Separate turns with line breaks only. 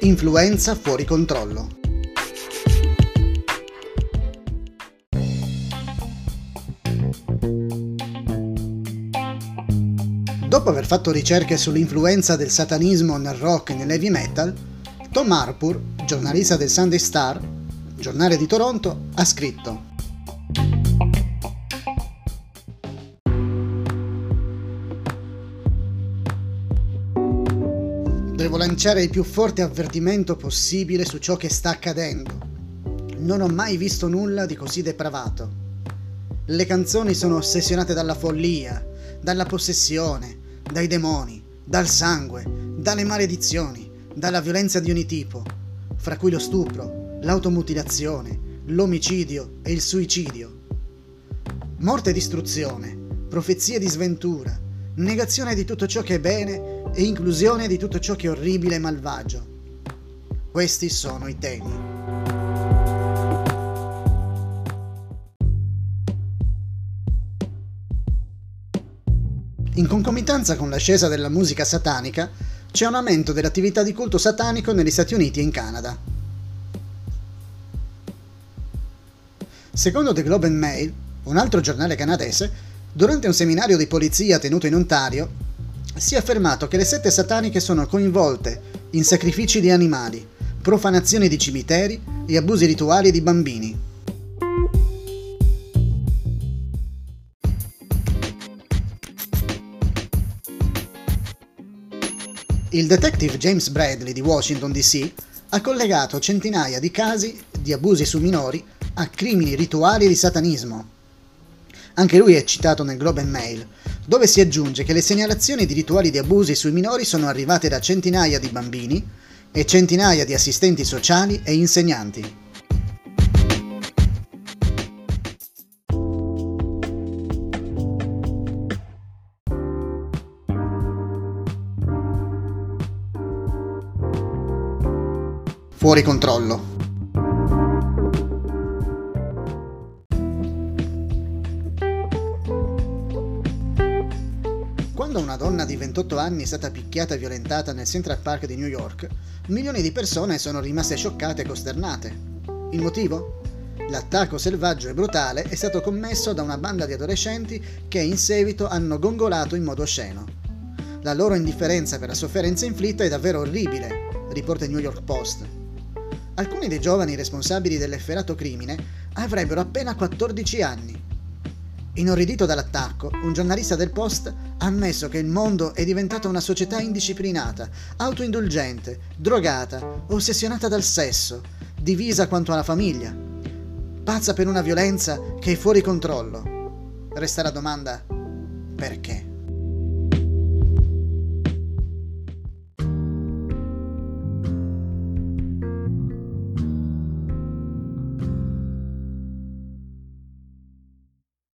Influenza fuori controllo. Dopo aver fatto ricerche sull'influenza del satanismo nel rock e nell'heavy metal, Tom Harpur, giornalista del Sunday Star, giornale di Toronto, ha scritto Devo lanciare il più forte avvertimento possibile su ciò che sta accadendo. Non ho mai visto nulla di così depravato. Le canzoni sono ossessionate dalla follia, dalla possessione, dai demoni, dal sangue, dalle maledizioni, dalla violenza di ogni tipo, fra cui lo stupro, l'automutilazione, l'omicidio e il suicidio. Morte e distruzione, profezie di sventura, negazione di tutto ciò che è bene e inclusione di tutto ciò che è orribile e malvagio. Questi sono i temi. In concomitanza con l'ascesa della musica satanica, c'è un aumento dell'attività di culto satanico negli Stati Uniti e in Canada. Secondo The Globe and Mail, un altro giornale canadese, durante un seminario di polizia tenuto in Ontario, si è affermato che le sette sataniche sono coinvolte in sacrifici di animali, profanazioni di cimiteri e abusi rituali di bambini. Il detective James Bradley di Washington DC ha collegato centinaia di casi di abusi su minori a crimini rituali di satanismo. Anche lui è citato nel Globe and Mail, dove si aggiunge che le segnalazioni di rituali di abusi sui minori sono arrivate da centinaia di bambini e centinaia di assistenti sociali e insegnanti. fuori controllo. Quando una donna di 28 anni è stata picchiata e violentata nel Central Park di New York, milioni di persone sono rimaste scioccate e costernate. Il motivo? L'attacco selvaggio e brutale è stato commesso da una banda di adolescenti che in seguito hanno gongolato in modo osceno. La loro indifferenza per la sofferenza inflitta è davvero orribile, riporta il New York Post. Alcuni dei giovani responsabili dell'efferato crimine avrebbero appena 14 anni. Inorridito dall'attacco, un giornalista del Post ha ammesso che il mondo è diventato una società indisciplinata, autoindulgente, drogata, ossessionata dal sesso, divisa quanto alla famiglia, pazza per una violenza che è fuori controllo. Resta la domanda perché?